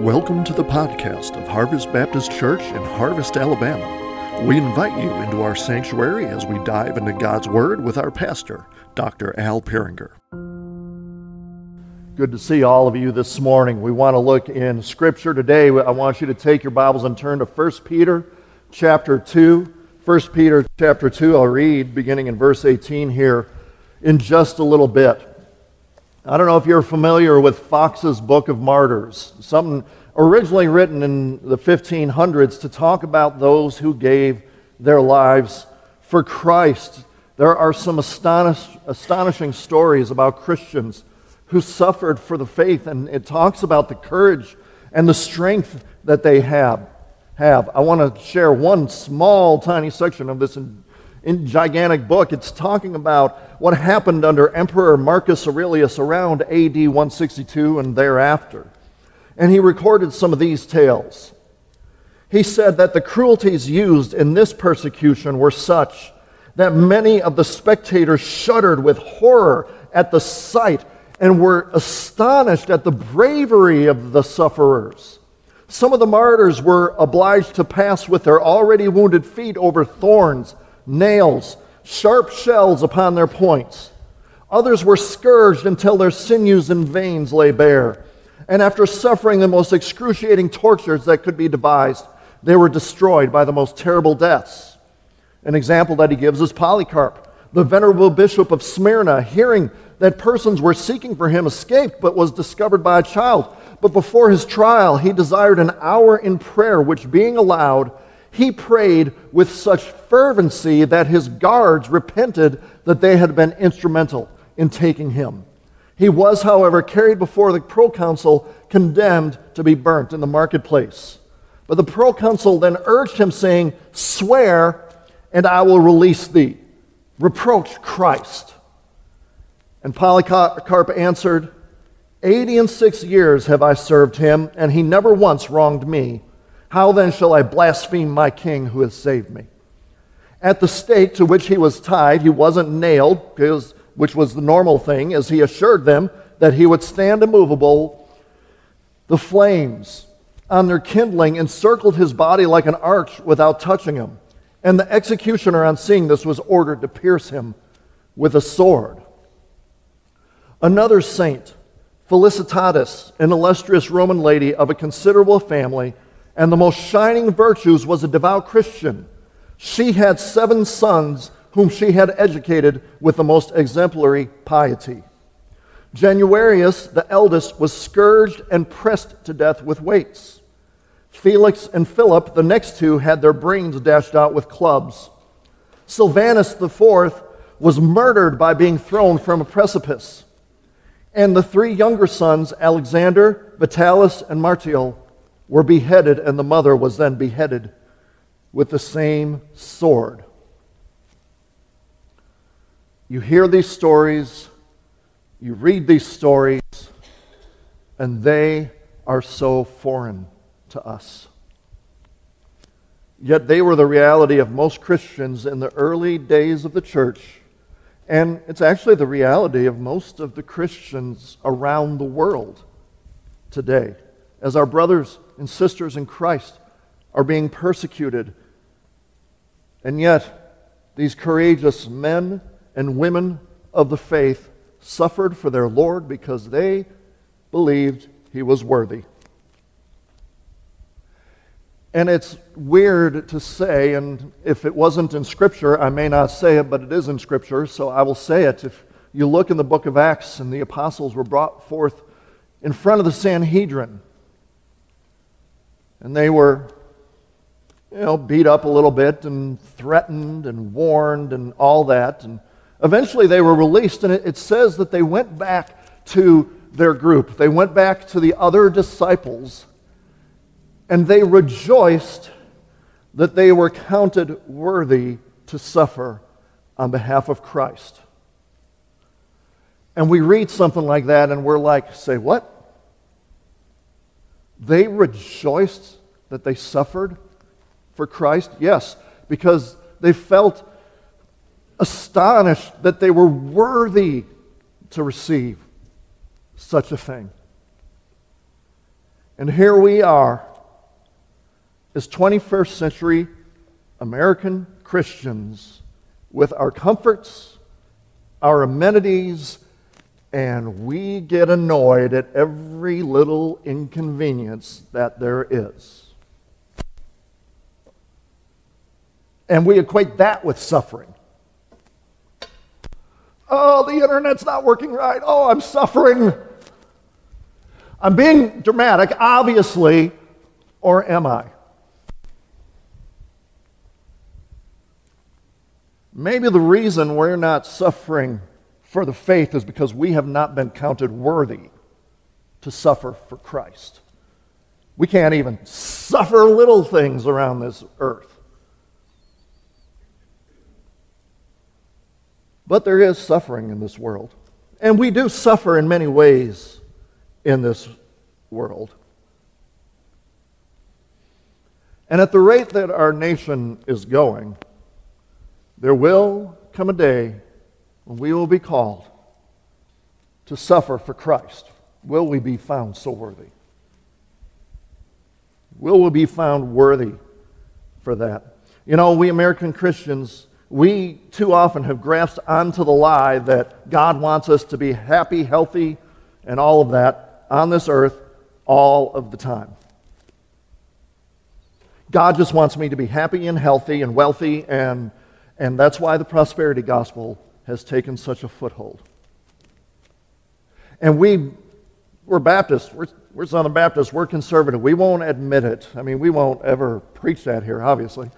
Welcome to the podcast of Harvest Baptist Church in Harvest, Alabama. We invite you into our sanctuary as we dive into God's Word with our pastor, Dr. Al Peringer. Good to see all of you this morning. We want to look in Scripture today. I want you to take your Bibles and turn to 1 Peter chapter 2. 1 Peter chapter 2, I'll read beginning in verse 18 here in just a little bit. I don't know if you're familiar with Foxe's Book of Martyrs, something originally written in the 1500s to talk about those who gave their lives for Christ. There are some astonish, astonishing stories about Christians who suffered for the faith, and it talks about the courage and the strength that they have. have. I want to share one small, tiny section of this in, gigantic book. It's talking about what happened under Emperor Marcus Aurelius around AD 162 and thereafter. And he recorded some of these tales. He said that the cruelties used in this persecution were such that many of the spectators shuddered with horror at the sight and were astonished at the bravery of the sufferers. Some of the martyrs were obliged to pass with their already wounded feet over thorns, nails, sharp shells upon their points. Others were scourged until their sinews and veins lay bare. And after suffering the most excruciating tortures that could be devised, they were destroyed by the most terrible deaths. An example that he gives is Polycarp, the venerable bishop of Smyrna, hearing that persons were seeking for him escaped, but was discovered by a child. But before his trial, he desired an hour in prayer, which being allowed, he prayed with such fervency that his guards repented that they had been instrumental in taking him. He was, however, carried before the proconsul, condemned to be burnt in the marketplace. But the proconsul then urged him, saying, Swear, and I will release thee. Reproach Christ. And Polycarp answered, Eighty and six years have I served him, and he never once wronged me. How then shall I blaspheme my king who has saved me? At the stake to which he was tied, he wasn't nailed, which was the normal thing, as he assured them that he would stand immovable. The flames on their kindling encircled his body like an arch without touching him. And the executioner, on seeing this, was ordered to pierce him with a sword. Another saint, Felicitatis, an illustrious Roman lady of a considerable family, and the most shining virtues was a devout Christian. She had seven sons whom she had educated with the most exemplary piety. Januarius, the eldest, was scourged and pressed to death with weights. Felix and Philip, the next two, had their brains dashed out with clubs. Sylvanus the fourth was murdered by being thrown from a precipice. And the three younger sons, Alexander, Vitalis, and Martial, were beheaded, and the mother was then beheaded with the same sword. You hear these stories, you read these stories, and they are so foreign to us. Yet they were the reality of most Christians in the early days of the church. And it's actually the reality of most of the Christians around the world today. As our brothers and sisters in Christ are being persecuted. And yet, these courageous men and women of the faith suffered for their Lord because they believed he was worthy. And it's weird to say, and if it wasn't in Scripture, I may not say it, but it is in Scripture, so I will say it. If you look in the book of Acts, and the apostles were brought forth in front of the Sanhedrin, and they were, you know, beat up a little bit and threatened and warned and all that. And eventually they were released, and it, it says that they went back to their group. They went back to the other disciples, and they rejoiced that they were counted worthy to suffer on behalf of Christ. And we read something like that, and we're like, say, what? They rejoiced that they suffered for Christ? Yes, because they felt astonished that they were worthy to receive such a thing. And here we are as 21st century American Christians with our comforts, our amenities, and we get annoyed at every little inconvenience that there is. And we equate that with suffering. Oh, the internet's not working right. Oh, I'm suffering. I'm being dramatic, obviously, or am I? Maybe the reason we're not suffering for the faith is because we have not been counted worthy to suffer for Christ. We can't even suffer little things around this earth. But there is suffering in this world. And we do suffer in many ways in this world. And at the rate that our nation is going, there will come a day we will be called to suffer for Christ. Will we be found so worthy? Will we be found worthy for that? You know, we American Christians, we too often have grasped onto the lie that God wants us to be happy, healthy, and all of that on this earth all of the time. God just wants me to be happy and healthy and wealthy, and, and that's why the prosperity gospel has taken such a foothold. And we, we're Baptists, we're, we're Southern Baptists, we're conservative. We won't admit it. I mean, we won't ever preach that here, obviously.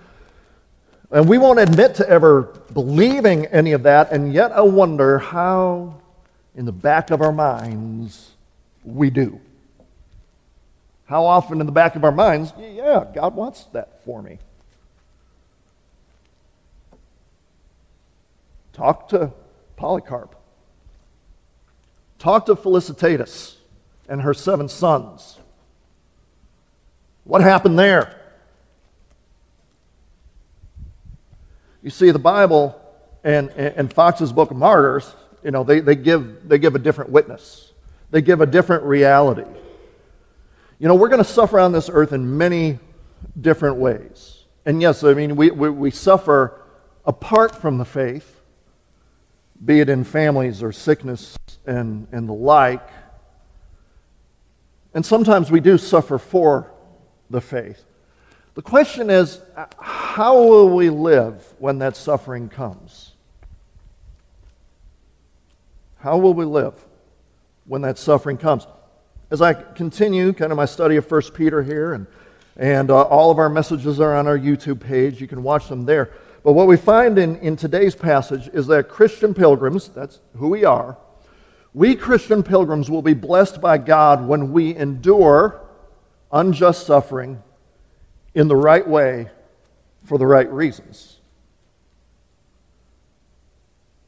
And we won't admit to ever believing any of that, and yet I wonder how, in the back of our minds, we do. How often in the back of our minds, yeah, God wants that for me. Talk to Polycarp. Talk to Felicitatis and her seven sons. What happened there? You see, the Bible and, and Foxe's Book of Martyrs, you know, they, they, give, they give a different witness. They give a different reality. You know, we're going to suffer on this earth in many different ways. And yes, I mean, we, we, we suffer apart from the faith, be it in families or sickness and, and the like. And sometimes we do suffer for the faith. The question is how will we live when that suffering comes? How will we live when that suffering comes? As I continue kind of my study of 1 Peter here, and, and uh, all of our messages are on our YouTube page, you can watch them there. But what we find in, in today's passage is that Christian pilgrims, that's who we are, we Christian pilgrims will be blessed by God when we endure unjust suffering in the right way for the right reasons.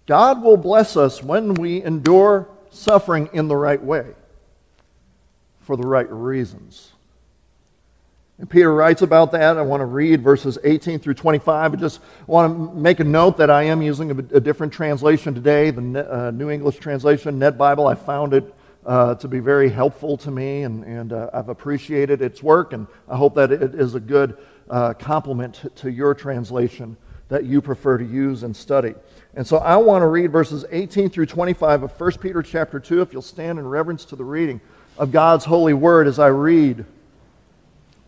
God will bless us when we endure suffering in the right way for the right reasons. Peter writes about that. I want to read verses 18 through 25. I just want to make a note that I am using a, a different translation today, the uh, New English Translation, Net Bible. I found it uh, to be very helpful to me, and, and uh, I've appreciated its work, and I hope that it is a good uh, complement to your translation that you prefer to use and study. And so I want to read verses 18 through 25 of 1 Peter chapter 2, if you'll stand in reverence to the reading of God's holy word as I read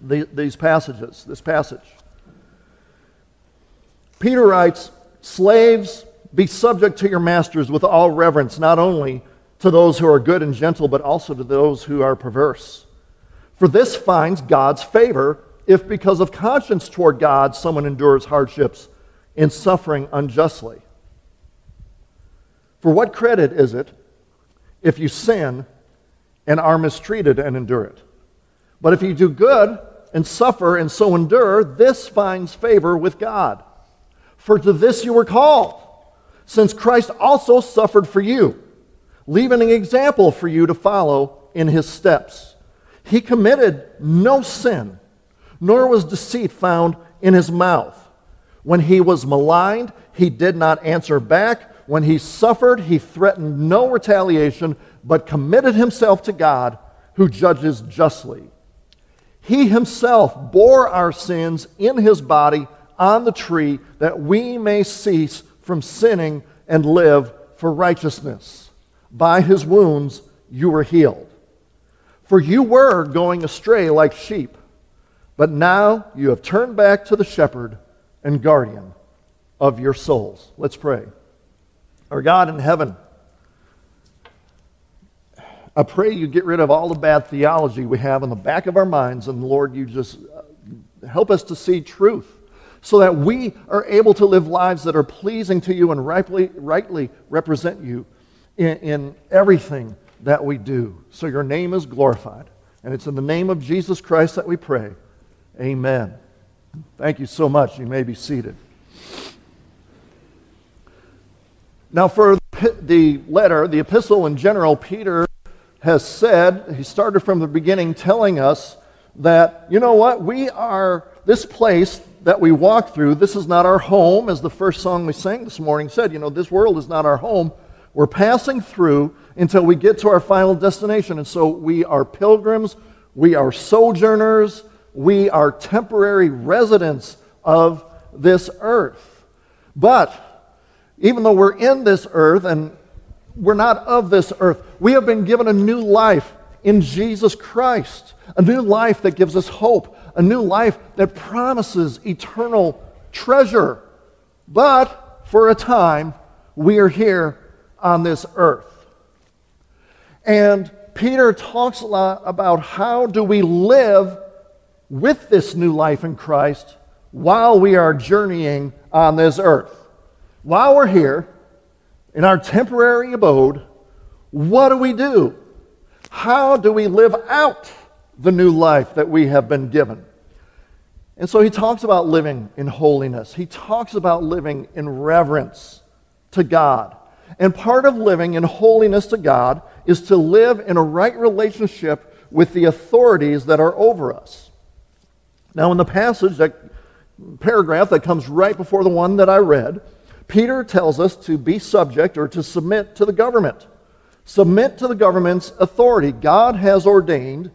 the, these passages, this passage. Peter writes, Slaves, be subject to your masters with all reverence, not only to those who are good and gentle, but also to those who are perverse. For this finds God's favor if, because of conscience toward God, someone endures hardships in suffering unjustly. For what credit is it if you sin and are mistreated and endure it? But if you do good and suffer and so endure, this finds favor with God. For to this you were called, since Christ also suffered for you, leaving an example for you to follow in his steps. He committed no sin, nor was deceit found in his mouth. When he was maligned, he did not answer back. When he suffered, he threatened no retaliation, but committed himself to God, who judges justly. He himself bore our sins in his body on the tree that we may cease from sinning and live for righteousness. By his wounds you were healed. For you were going astray like sheep, but now you have turned back to the shepherd and guardian of your souls. Let's pray. Our God in heaven, I pray you get rid of all the bad theology we have in the back of our minds, and Lord, you just uh, help us to see truth so that we are able to live lives that are pleasing to you and rightly, rightly represent you in, in everything that we do. So your name is glorified. And it's in the name of Jesus Christ that we pray. Amen. Thank you so much. You may be seated. Now, for the letter, the epistle in general, Peter has said, he started from the beginning telling us that, you know what, we are, this place that we walk through, this is not our home, as the first song we sang this morning said, you know, this world is not our home. We're passing through until we get to our final destination. And so we are pilgrims, we are sojourners, we are temporary residents of this earth. But even though we're in this earth and we're not of this earth. We have been given a new life in Jesus Christ, a new life that gives us hope, a new life that promises eternal treasure. But for a time, we are here on this earth. And Peter talks a lot about how do we live with this new life in Christ while we are journeying on this earth. While we're here, in our temporary abode, what do we do? How do we live out the new life that we have been given? And so he talks about living in holiness. He talks about living in reverence to God. And part of living in holiness to God is to live in a right relationship with the authorities that are over us. Now, in the passage, that paragraph that comes right before the one that I read, Peter tells us to be subject or to submit to the government. Submit to the government's authority. God has ordained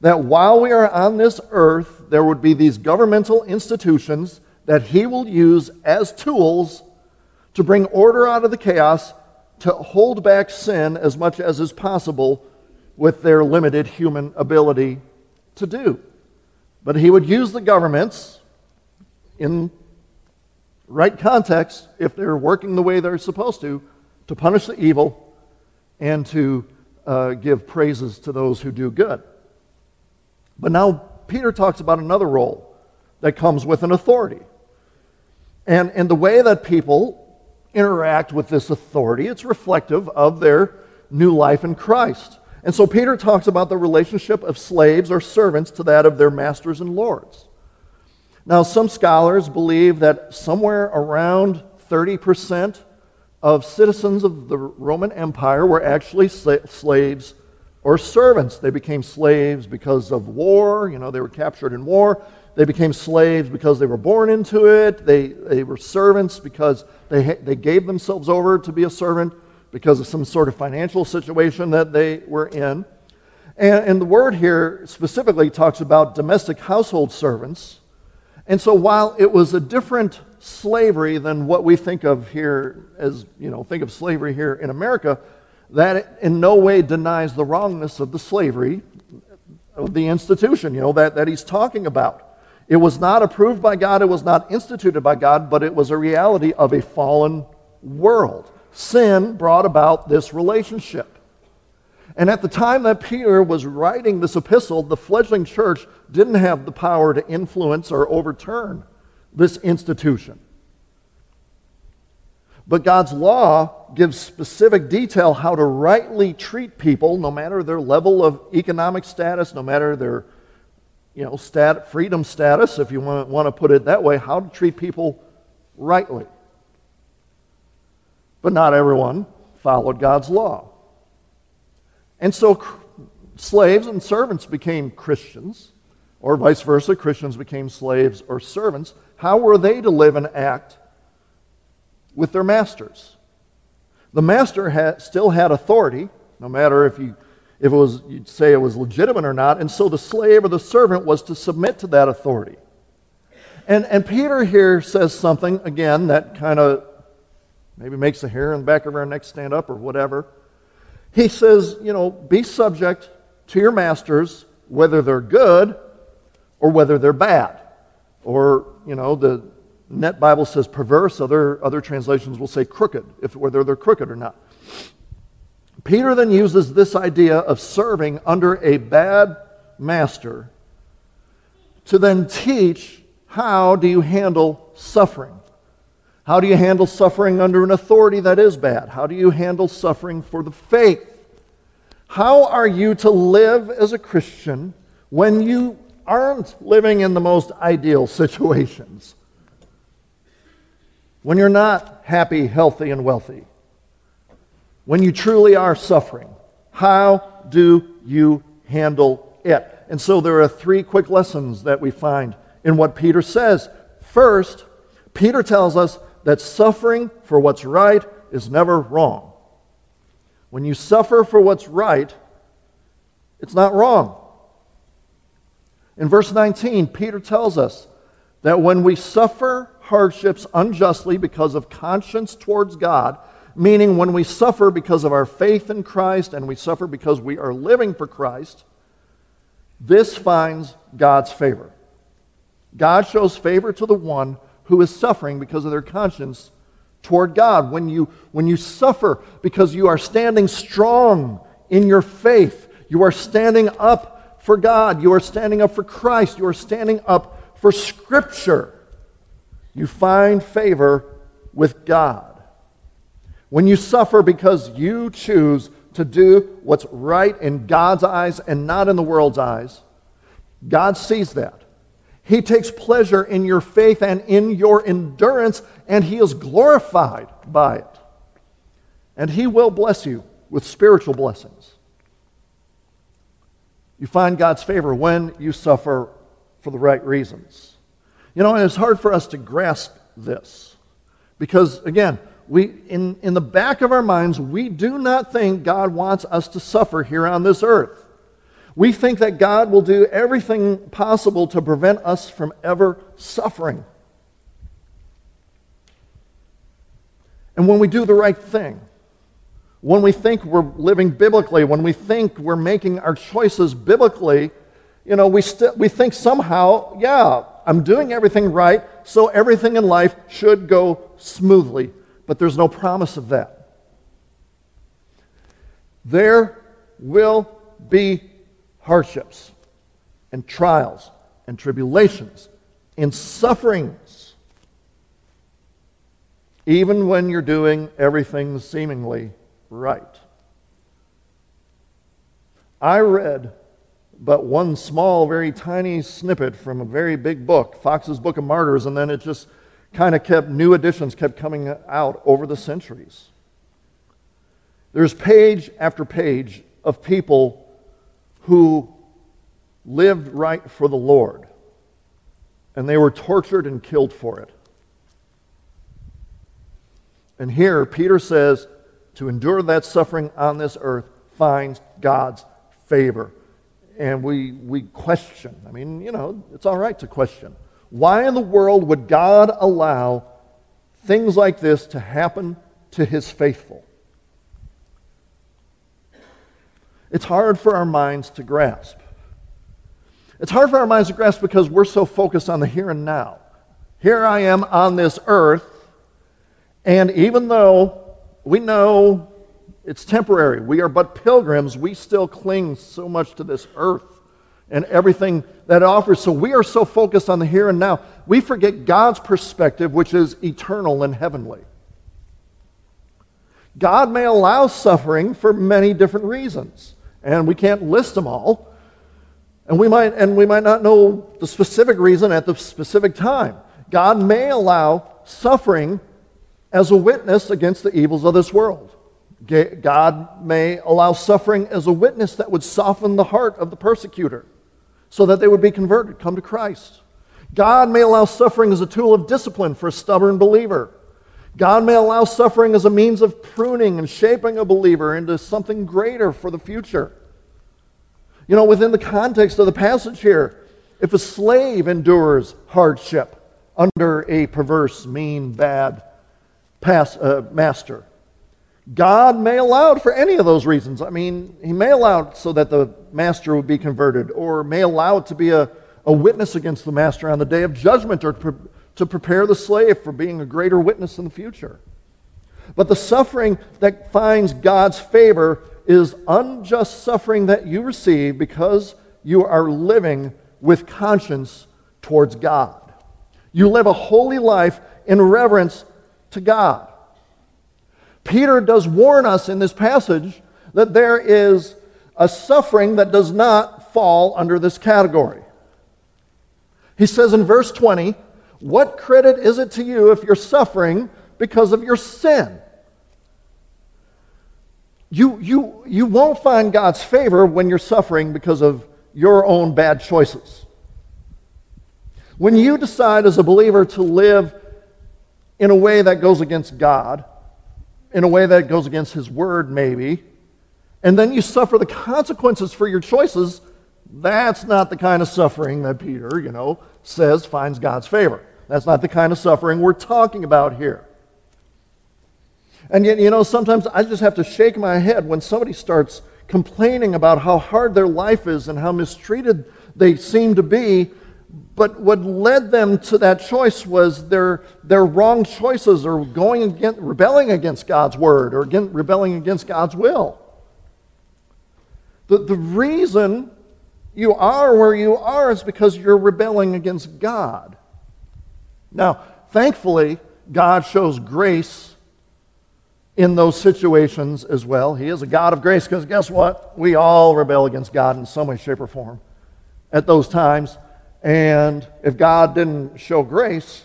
that while we are on this earth, there would be these governmental institutions that He will use as tools to bring order out of the chaos, to hold back sin as much as is possible with their limited human ability to do. But He would use the governments in right context, if they're working the way they're supposed to, to punish the evil and to uh, give praises to those who do good. But now Peter talks about another role that comes with an authority. And, and the way that people interact with this authority, it's reflective of their new life in Christ. And so Peter talks about the relationship of slaves or servants to that of their masters and lords. Now, some scholars believe that somewhere around 30% of citizens of the Roman Empire were actually slaves or servants. They became slaves because of war, you know, they were captured in war. They became slaves because they were born into it. They, they were servants because they, they gave themselves over to be a servant because of some sort of financial situation that they were in. And, and the word here specifically talks about domestic household servants and so while it was a different slavery than what we think of here as, you know, think of slavery here in America, that in no way denies the wrongness of the slavery of the institution, you know, that, that he's talking about. It was not approved by God, it was not instituted by God, but it was a reality of a fallen world. Sin brought about this relationship. And at the time that Peter was writing this epistle, the fledgling church didn't have the power to influence or overturn this institution. But God's law gives specific detail how to rightly treat people, no matter their level of economic status, no matter their you know, stat, freedom status, if you want, want to put it that way, how to treat people rightly. But not everyone followed God's law. And so slaves and servants became Christians, or vice versa, Christians became slaves or servants. How were they to live and act with their masters? The master still had authority, no matter if, you, if it was, you'd say it was legitimate or not. And so the slave or the servant was to submit to that authority. And, and Peter here says something, again, that kind of maybe makes the hair in the back of our neck stand up or whatever. He says, you know, be subject to your masters, whether they're good or whether they're bad. Or, you know, the Net Bible says perverse, other, other translations will say crooked, if, whether they're crooked or not. Peter then uses this idea of serving under a bad master to then teach how do you handle suffering? How do you handle suffering under an authority that is bad? How do you handle suffering for the faith? How are you to live as a Christian when you aren't living in the most ideal situations? When you're not happy, healthy, and wealthy? when you truly are suffering, how do you handle it? And so there are three quick lessons that we find in what Peter says. First, Peter tells us that suffering for what's right is never wrong. When you suffer for what's right, it's not wrong. In verse 19, Peter tells us that when we suffer hardships unjustly because of conscience towards God, meaning when we suffer because of our faith in Christ and we suffer because we are living for Christ, this finds God's favor. God shows favor to the one who is suffering because of their conscience toward God. When you, when you suffer because you are standing strong in your faith, you are standing up for God, you are standing up for Christ, you are standing up for Scripture, you find favor with God. When you suffer because you choose to do what's right in God's eyes and not in the world's eyes, God sees that. He takes pleasure in your faith and in your endurance, and He is glorified by it. And He will bless you with spiritual blessings. You find God's favor when you suffer for the right reasons. You know, and it's hard for us to grasp this because, again, we, in, in the back of our minds, we do not think God wants us to suffer here on this earth. We think that God will do everything possible to prevent us from ever suffering. And when we do the right thing, when we think we're living biblically, when we think we're making our choices biblically, you know, we, st- we think somehow, yeah, I'm doing everything right, so everything in life should go smoothly but there's no promise of that. There will be hardships and trials and tribulations and sufferings, even when you're doing everything seemingly right. I read but one small, very tiny snippet from a very big book, Foxe's Book of Martyrs, and then it just kind of kept, new editions kept coming out over the centuries. There's page after page of people who lived right for the Lord, and they were tortured and killed for it. And here, Peter says, to endure that suffering on this earth finds God's favor. And we, we question. I mean, you know, it's all right to question. Why in the world would God allow things like this to happen to his faithful? It's hard for our minds to grasp. It's hard for our minds to grasp because we're so focused on the here and now. Here I am on this earth, and even though we know it's temporary, we are but pilgrims, we still cling so much to this earth and everything that it offers. So we are so focused on the here and now, we forget God's perspective, which is eternal and heavenly. God may allow suffering for many different reasons, and we can't list them all. And we might and we might not know the specific reason at the specific time. God may allow suffering as a witness against the evils of this world. God may allow suffering as a witness that would soften the heart of the persecutor so that they would be converted, come to Christ. God may allow suffering as a tool of discipline for a stubborn believer. God may allow suffering as a means of pruning and shaping a believer into something greater for the future. You know, within the context of the passage here, if a slave endures hardship under a perverse, mean, bad pass, uh, master, God may allow it for any of those reasons. I mean, He may allow it so that the master would be converted, or may allow it to be a, a witness against the master on the day of judgment, or to, to prepare the slave for being a greater witness in the future. But the suffering that finds God's favor is unjust suffering that you receive because you are living with conscience towards God. You live a holy life in reverence to God. Peter does warn us in this passage that there is a suffering that does not fall under this category. He says in verse 20, What credit is it to you if you're suffering because of your sin? You, you, you won't find God's favor when you're suffering because of your own bad choices. When you decide as a believer to live in a way that goes against God, in a way that goes against His Word, maybe, and then you suffer the consequences for your choices, that's not the kind of suffering that Peter, you know, says finds God's favor. That's not the kind of suffering we're talking about here. And yet, you know, sometimes I just have to shake my head when somebody starts complaining about how hard their life is and how mistreated they seem to be. But what led them to that choice was their, their wrong choices or going against, rebelling against God's word or rebelling against God's will. The, the reason you are where you are is because you're rebelling against God. Now, thankfully, God shows grace in those situations as well. He is a God of grace because guess what? We all rebel against God in some way, shape, or form at those times. And if God didn't show grace,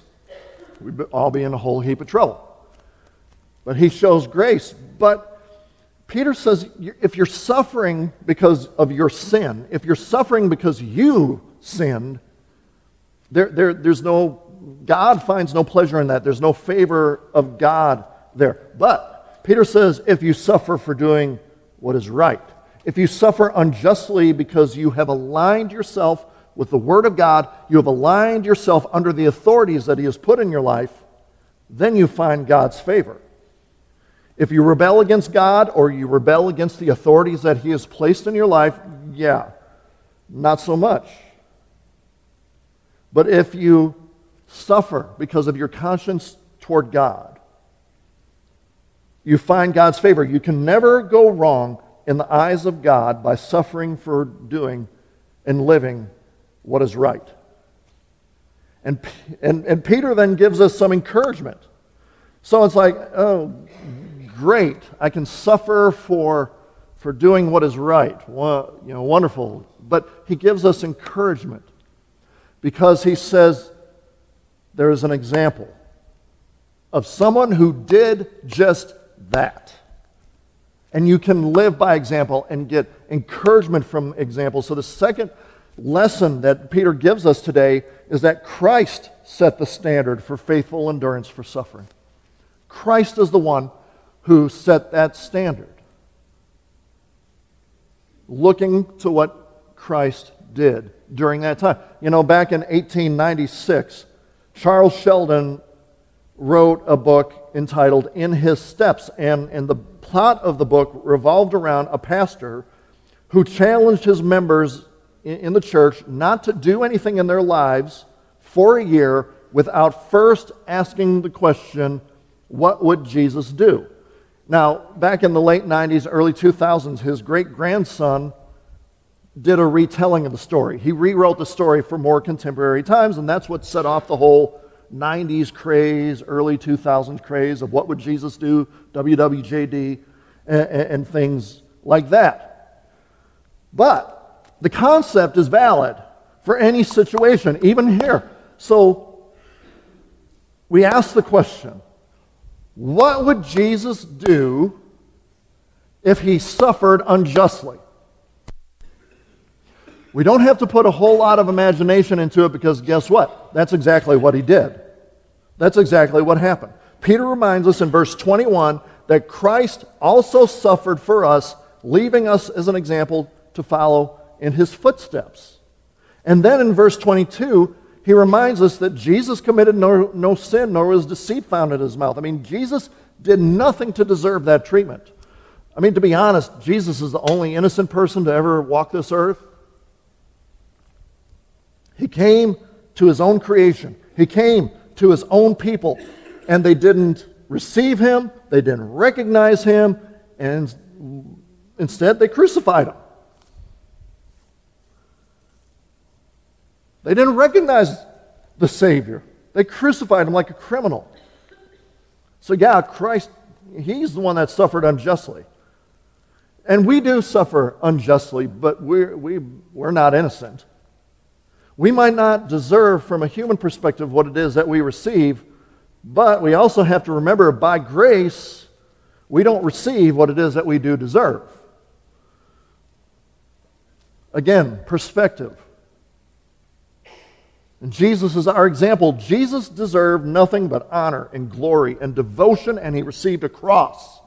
we'd all be in a whole heap of trouble. But He shows grace. But Peter says if you're suffering because of your sin, if you're suffering because you sinned, there, there, there's no, God finds no pleasure in that. There's no favor of God there. But Peter says, if you suffer for doing what is right, if you suffer unjustly because you have aligned yourself with the Word of God, you have aligned yourself under the authorities that He has put in your life, then you find God's favor. If you rebel against God or you rebel against the authorities that He has placed in your life, yeah, not so much. But if you suffer because of your conscience toward God, you find God's favor. You can never go wrong in the eyes of God by suffering for doing and living what is right. And, and, and Peter then gives us some encouragement. So it's like, oh, great. I can suffer for, for doing what is right. Well, you know, wonderful. But he gives us encouragement because he says there is an example of someone who did just that. And you can live by example and get encouragement from example. So, the second lesson that Peter gives us today is that Christ set the standard for faithful endurance for suffering. Christ is the one who set that standard. Looking to what Christ did during that time. You know, back in 1896, Charles Sheldon wrote a book entitled In His Steps. And, and the plot of the book revolved around a pastor who challenged his members in, in the church not to do anything in their lives for a year without first asking the question, What would Jesus do? Now, back in the late 90s, early 2000s, his great grandson did a retelling of the story. He rewrote the story for more contemporary times, and that's what set off the whole 90s craze, early 2000s craze of what would Jesus do, WWJD, and, and things like that. But the concept is valid for any situation, even here. So we ask the question what would Jesus do if he suffered unjustly? We don't have to put a whole lot of imagination into it because guess what? That's exactly what he did. That's exactly what happened. Peter reminds us in verse 21 that Christ also suffered for us, leaving us as an example to follow in his footsteps. And then in verse 22, he reminds us that Jesus committed no, no sin, nor was deceit found in his mouth. I mean, Jesus did nothing to deserve that treatment. I mean, to be honest, Jesus is the only innocent person to ever walk this earth. He came to his own creation, he came to his own people, and they didn't receive him, they didn't recognize him, and instead they crucified him. They didn't recognize the Savior. They crucified him like a criminal. So, yeah, Christ, he's the one that suffered unjustly. And we do suffer unjustly, but we're, we, we're not innocent. We might not deserve, from a human perspective, what it is that we receive, but we also have to remember by grace, we don't receive what it is that we do deserve. Again, perspective. And Jesus is our example. Jesus deserved nothing but honor and glory and devotion, and he received a cross.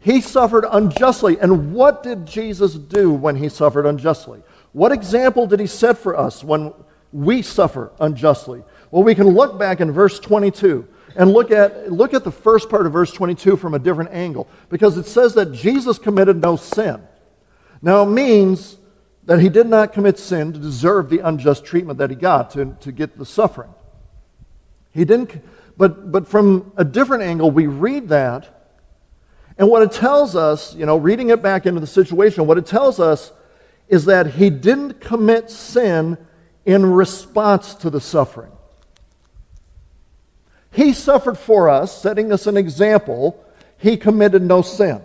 He suffered unjustly. And what did Jesus do when he suffered unjustly? What example did he set for us when we suffer unjustly? Well, we can look back in verse 22 and look at, look at the first part of verse 22 from a different angle because it says that Jesus committed no sin. Now, it means that he did not commit sin to deserve the unjust treatment that he got, to, to get the suffering. He didn't, but, but from a different angle, we read that, and what it tells us, you know, reading it back into the situation, what it tells us is that he didn't commit sin in response to the suffering. He suffered for us, setting us an example. He committed no sin.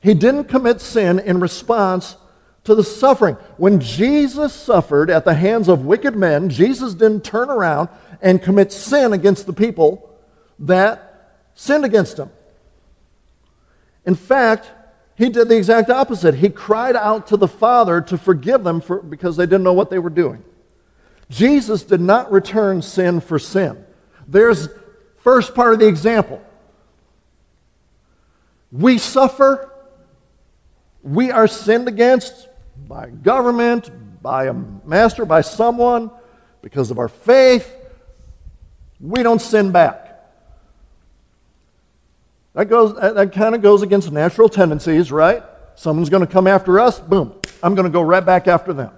He didn't commit sin in response to the suffering. When Jesus suffered at the hands of wicked men, Jesus didn't turn around and commit sin against the people that sinned against him. In fact, he did the exact opposite. He cried out to the Father to forgive them for, because they didn't know what they were doing. Jesus did not return sin for sin. There's first part of the example. We suffer, we are sinned against, by government, by a master, by someone, because of our faith, we don't sin back. That, goes, that, kind of goes against natural tendencies, right? Someone's going to come after us, boom, I'm going to go right back after them.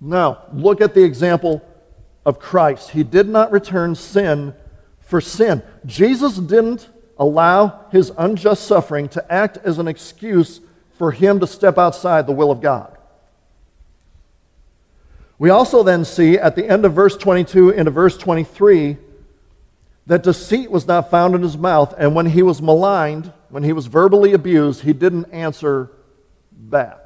Now, look at the example of Christ. He did not return sin for sin. Jesus didn't allow his unjust suffering to act as an excuse for him to step outside the will of God. We also then see at the end of verse 22 into verse 23 that deceit was not found in his mouth, and when he was maligned, when he was verbally abused, he didn't answer back.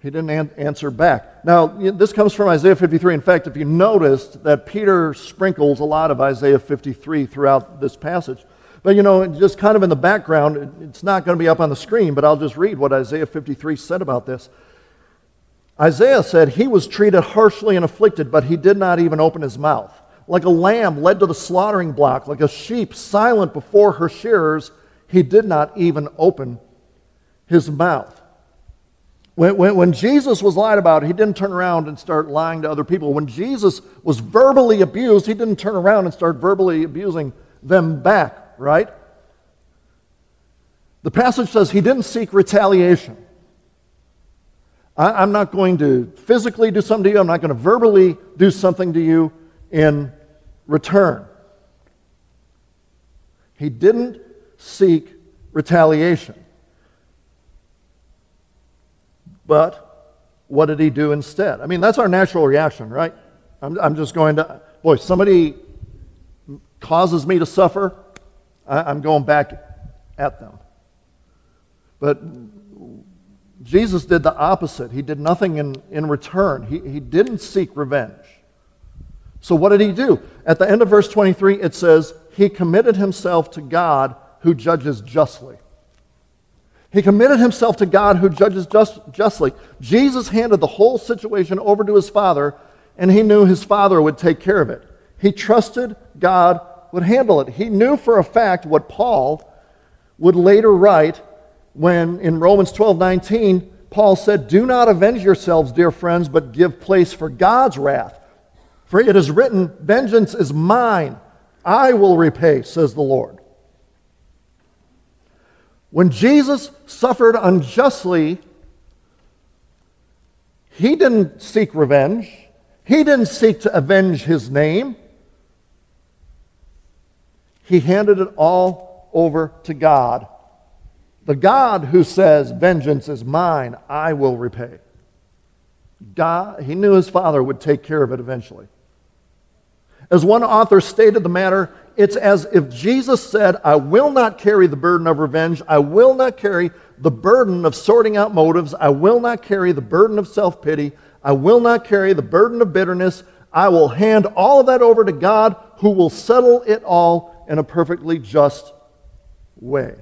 He didn't an- answer back. Now, this comes from Isaiah 53. In fact, if you noticed that Peter sprinkles a lot of Isaiah 53 throughout this passage, but you know, just kind of in the background, it's not going to be up on the screen, but I'll just read what Isaiah 53 said about this. Isaiah said, He was treated harshly and afflicted, but he did not even open his mouth. Like a lamb led to the slaughtering block, like a sheep silent before her shearers, he did not even open his mouth. When, when, when, Jesus was lied about, he didn't turn around and start lying to other people. When Jesus was verbally abused, he didn't turn around and start verbally abusing them back right? The passage says he didn't seek retaliation. I, am not going to physically do something to you, I'm not going to verbally do something to you in return. He didn't seek retaliation. But what did he do instead? I mean, that's our natural reaction, right? I'm, I'm just going to, boy, somebody causes me to suffer. I'm going back at them. But Jesus did the opposite. He did nothing in, in return, he, he didn't seek revenge. So, what did he do? At the end of verse 23, it says, He committed himself to God who judges justly. He committed himself to God who judges just, justly. Jesus handed the whole situation over to his Father, and he knew his Father would take care of it. He trusted God would handle it. He knew for a fact what Paul would later write when in Romans 12 19, Paul said, Do not avenge yourselves, dear friends, but give place for God's wrath. For it is written, Vengeance is mine, I will repay, says the Lord. When Jesus suffered unjustly, he didn't seek revenge. He didn't seek to avenge his name. He handed it all over to God. The God who says, Vengeance is mine, I will repay. God, he knew his father would take care of it eventually. As one author stated the matter, it's as if Jesus said, I will not carry the burden of revenge. I will not carry the burden of sorting out motives. I will not carry the burden of self pity. I will not carry the burden of bitterness. I will hand all of that over to God who will settle it all in a perfectly just way.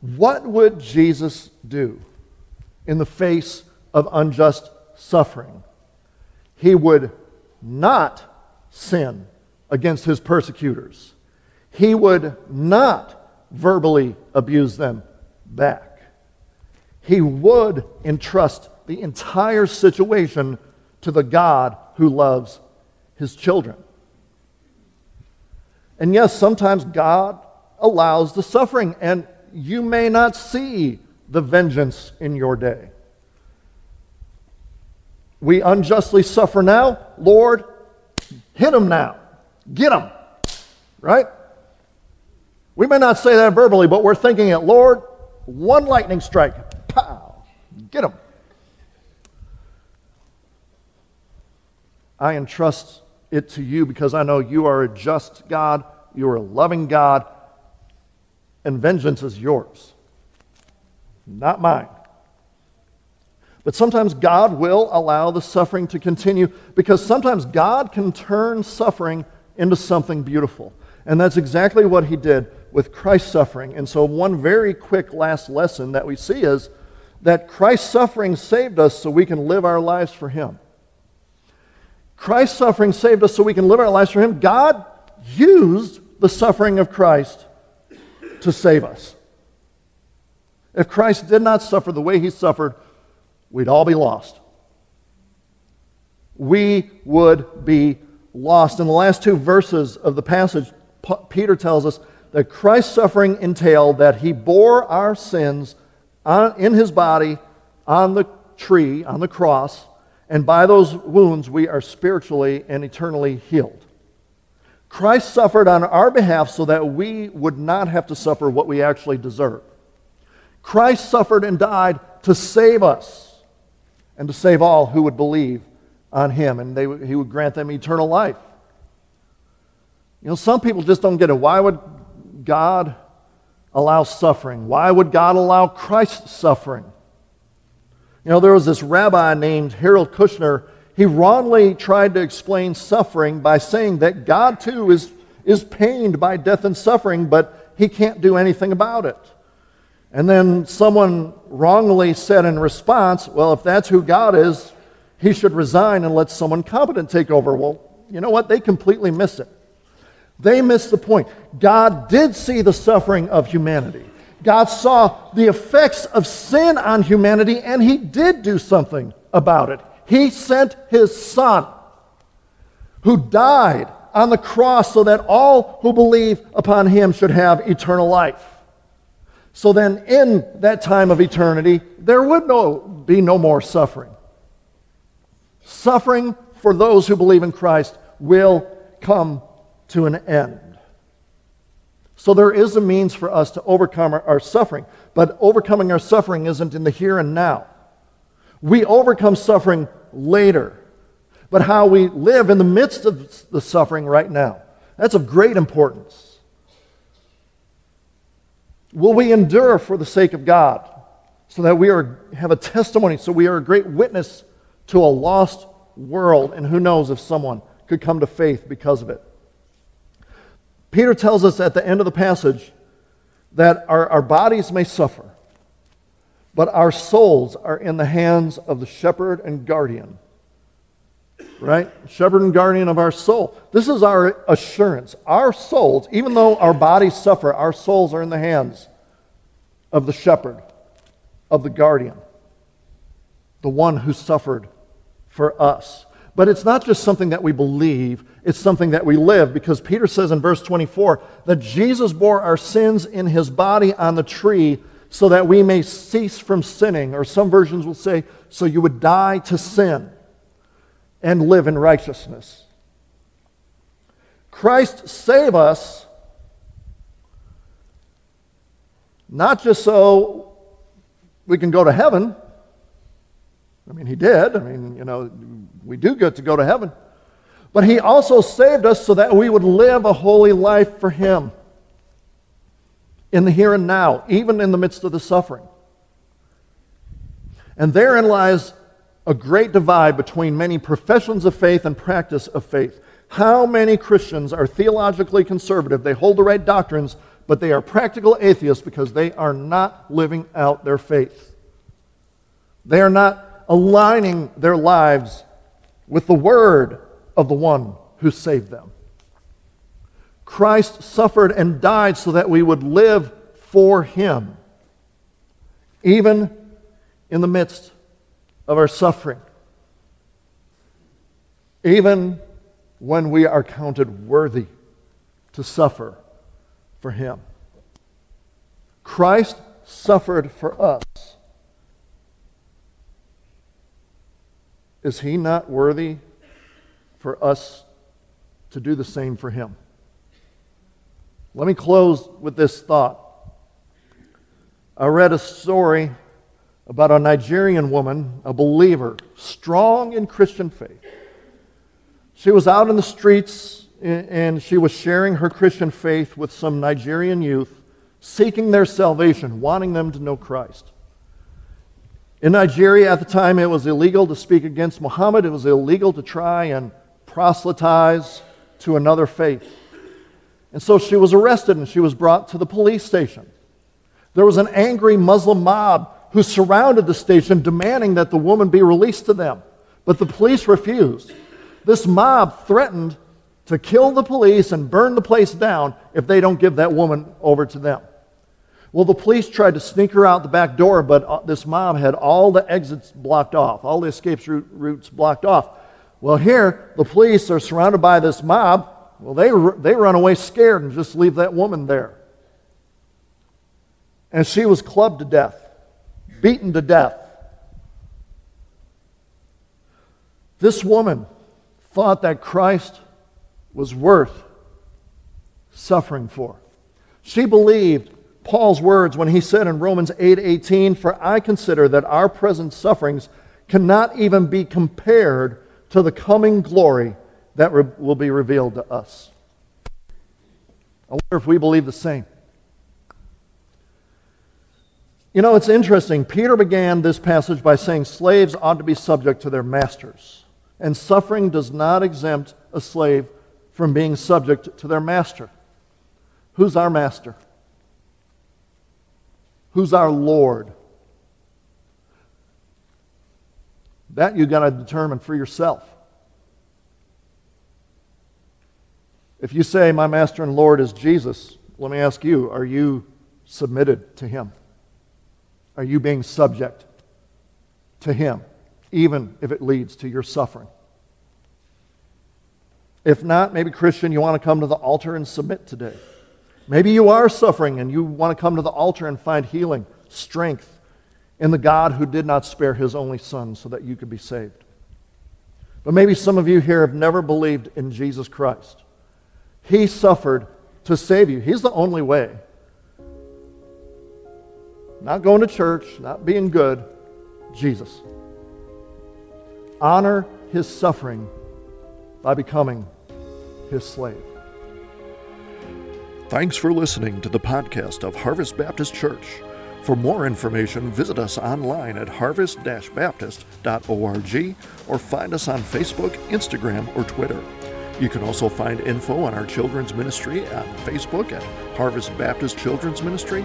What would Jesus do in the face of unjust suffering? He would not sin against his persecutors. He would not verbally abuse them back. He would entrust the entire situation to the God who loves his children. And yes, sometimes God allows the suffering, and you may not see the vengeance in your day. We unjustly suffer now. Lord, Hit them now. Get them. Right? We may not say that verbally, but we're thinking it. Lord, one lightning strike. Pow. Get them. I entrust it to you because I know you are a just God, you are a loving God, and vengeance is yours, not mine. But sometimes God will allow the suffering to continue because sometimes God can turn suffering into something beautiful. And that's exactly what he did with Christ's suffering. And so, one very quick last lesson that we see is that Christ's suffering saved us so we can live our lives for him. Christ's suffering saved us so we can live our lives for him. God used the suffering of Christ to save us. If Christ did not suffer the way he suffered, we'd all be lost. We would be lost. In the last two verses of the passage, Peter tells us that Christ's suffering entailed that he bore our sins on, in his body on the tree, on the cross, and by those wounds we are spiritually and eternally healed. Christ suffered on our behalf so that we would not have to suffer what we actually deserve. Christ suffered and died to save us and to save all who would believe on him, and they, he would grant them eternal life. You know, some people just don't get it. Why would God allow suffering? Why would God allow Christ's suffering? You know, there was this rabbi named Harold Kushner. He wrongly tried to explain suffering by saying that God too is, is pained by death and suffering, but he can't do anything about it. And then someone wrongly said in response, well, if that's who God is, he should resign and let someone competent take over. Well, you know what? They completely miss it. They miss the point. God did see the suffering of humanity. God saw the effects of sin on humanity, and he did do something about it. He sent his son, who died on the cross so that all who believe upon him should have eternal life. So then, in that time of eternity, there would no, be no more suffering. Suffering for those who believe in Christ will come to an end. So there is a means for us to overcome our, our, suffering, but overcoming our suffering isn't in the here and now. We overcome suffering later, but how we live in the midst of the suffering right now, that's of great importance. Will we endure for the sake of God so that we are, have a testimony, so we are a great witness to a lost world? And who knows if someone could come to faith because of it. Peter tells us at the end of the passage that our, our bodies may suffer, but our souls are in the hands of the shepherd and guardian. Right? Shepherd and guardian of our soul. This is our assurance. Our souls, even though our bodies suffer, our souls are in the hands of the shepherd, of the guardian, the one who suffered for us. But it's not just something that we believe, it's something that we live because Peter says in verse 24 that Jesus bore our sins in his body on the tree so that we may cease from sinning. Or some versions will say, so you would die to sin and live in righteousness. Christ save us not just so we can go to heaven. I mean, he did. I mean, you know, we do get to go to heaven. But he also saved us so that we would live a holy life for him in the here and now, even in the midst of the suffering. And therein lies a great divide between many professions of faith and practice of faith. How many Christians are theologically conservative? They hold the right doctrines, but they are practical atheists because they are not living out their faith. They are not aligning their lives with the word of the one who saved them. Christ suffered and died so that we would live for him, even in the midst of our suffering, even when we are counted worthy to suffer for him. Christ suffered for us. Is he not worthy for us to do the same for him? Let me close with this thought. I read a story about a Nigerian woman, a believer, strong in Christian faith. She was out in the streets and she was sharing her Christian faith with some Nigerian youth, seeking their salvation, wanting them to know Christ. In Nigeria at the time, it was illegal to speak against Muhammad, it was illegal to try and proselytize to another faith. And so she was arrested and she was brought to the police station. There was an angry Muslim mob who surrounded the station demanding that the woman be released to them. But the police refused. This mob threatened to kill the police and burn the place down if they don't give that woman over to them. Well, the police tried to sneak her out the back door, but uh, this mob had all the exits blocked off, all the escape routes blocked off. Well, here, the police are surrounded by this mob. Well, they, they run away scared and just leave that woman there. And she was clubbed to death beaten to death. This woman thought that Christ was worth suffering for. She believed Paul's words when he said in Romans 8:18, "For I consider that our present sufferings cannot even be compared to the coming glory that re- will be revealed to us." I wonder if we believe the same. You know, it's interesting. Peter began this passage by saying slaves ought to be subject to their masters. And suffering does not exempt a slave from being subject to their master. Who's our master? Who's our Lord? That you've got to determine for yourself. If you say, My master and Lord is Jesus, let me ask you, are you submitted to him? Are you being subject to Him, even if it leads to your suffering? If not, maybe, Christian, you want to come to the altar and submit today. Maybe you are suffering and you want to come to the altar and find healing, strength in the God who did not spare his only son so that you could be saved. But maybe some of you here have never believed in Jesus Christ. He suffered to save you, He's the only way. Not going to church, not being good, Jesus. Honor his suffering by becoming his slave. Thanks for listening to the podcast of Harvest Baptist Church. For more information, visit us online at harvest baptist.org or find us on Facebook, Instagram, or Twitter. You can also find info on our children's ministry on Facebook at Harvest Baptist Children's Ministry